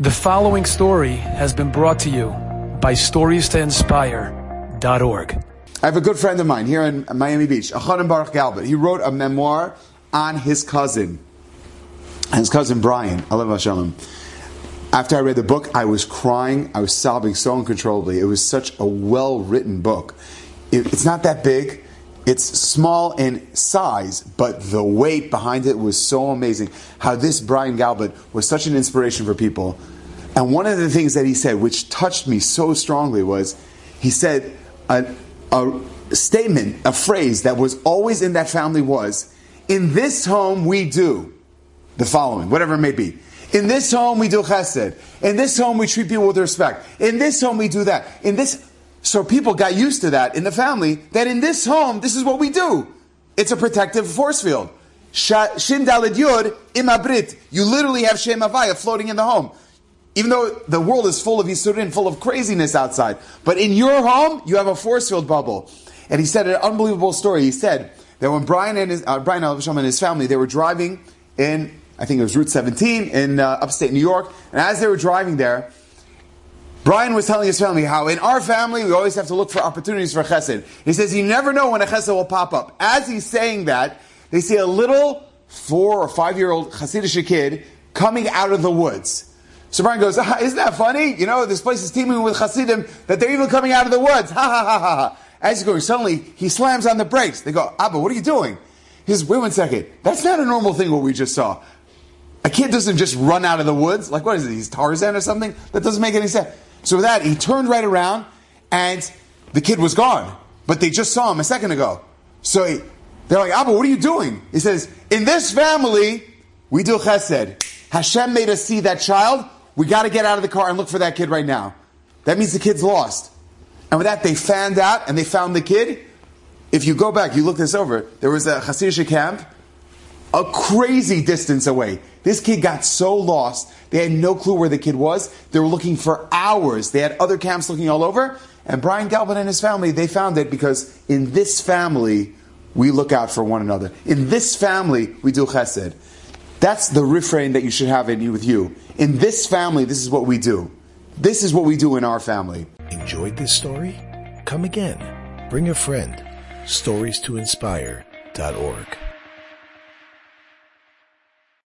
The following story has been brought to you by StoriesToInspire.org. I have a good friend of mine here in Miami Beach, Achanim Baruch Galbert. He wrote a memoir on his cousin, his cousin Brian, Alav Shalom. After I read the book, I was crying. I was sobbing so uncontrollably. It was such a well written book. It, it's not that big. It's small in size, but the weight behind it was so amazing. How this Brian Galbert was such an inspiration for people. And one of the things that he said, which touched me so strongly, was he said a, a statement, a phrase that was always in that family was, In this home we do the following, whatever it may be. In this home we do chesed. In this home we treat people with respect. In this home we do that. In this so people got used to that in the family, that in this home, this is what we do. It's a protective force field. Shin Dalet Yud Imabrit. You literally have Shem Havaya floating in the home. Even though the world is full of Yisurin, full of craziness outside. But in your home, you have a force field bubble. And he said an unbelievable story. He said that when Brian and his, uh, Brian and his family, they were driving in, I think it was Route 17 in uh, upstate New York. And as they were driving there, Brian was telling his family how in our family we always have to look for opportunities for chesed. He says you never know when a chesed will pop up. As he's saying that, they see a little four or five year old Hasidic kid coming out of the woods. So Brian goes, ah, isn't that funny? You know, this place is teeming with Hasidim that they're even coming out of the woods. Ha ha ha ha ha. As he's going, suddenly he slams on the brakes. They go, Abba, what are you doing? He says, wait one second. That's not a normal thing what we just saw. A kid doesn't just run out of the woods. Like, what is it? He's Tarzan or something? That doesn't make any sense. So with that, he turned right around and the kid was gone. But they just saw him a second ago. So he, they're like, Abba, what are you doing? He says, in this family, we do chesed. Hashem made us see that child. We got to get out of the car and look for that kid right now. That means the kid's lost. And with that, they fanned out and they found the kid. If you go back, you look this over, there was a Hasidic camp a crazy distance away. This kid got so lost. They had no clue where the kid was. They were looking for hours. They had other camps looking all over. And Brian Galvin and his family, they found it because in this family, we look out for one another. In this family, we do chesed. That's the refrain that you should have in you with you. In this family, this is what we do. This is what we do in our family. Enjoyed this story? Come again. Bring a friend. Stories to inspire.org.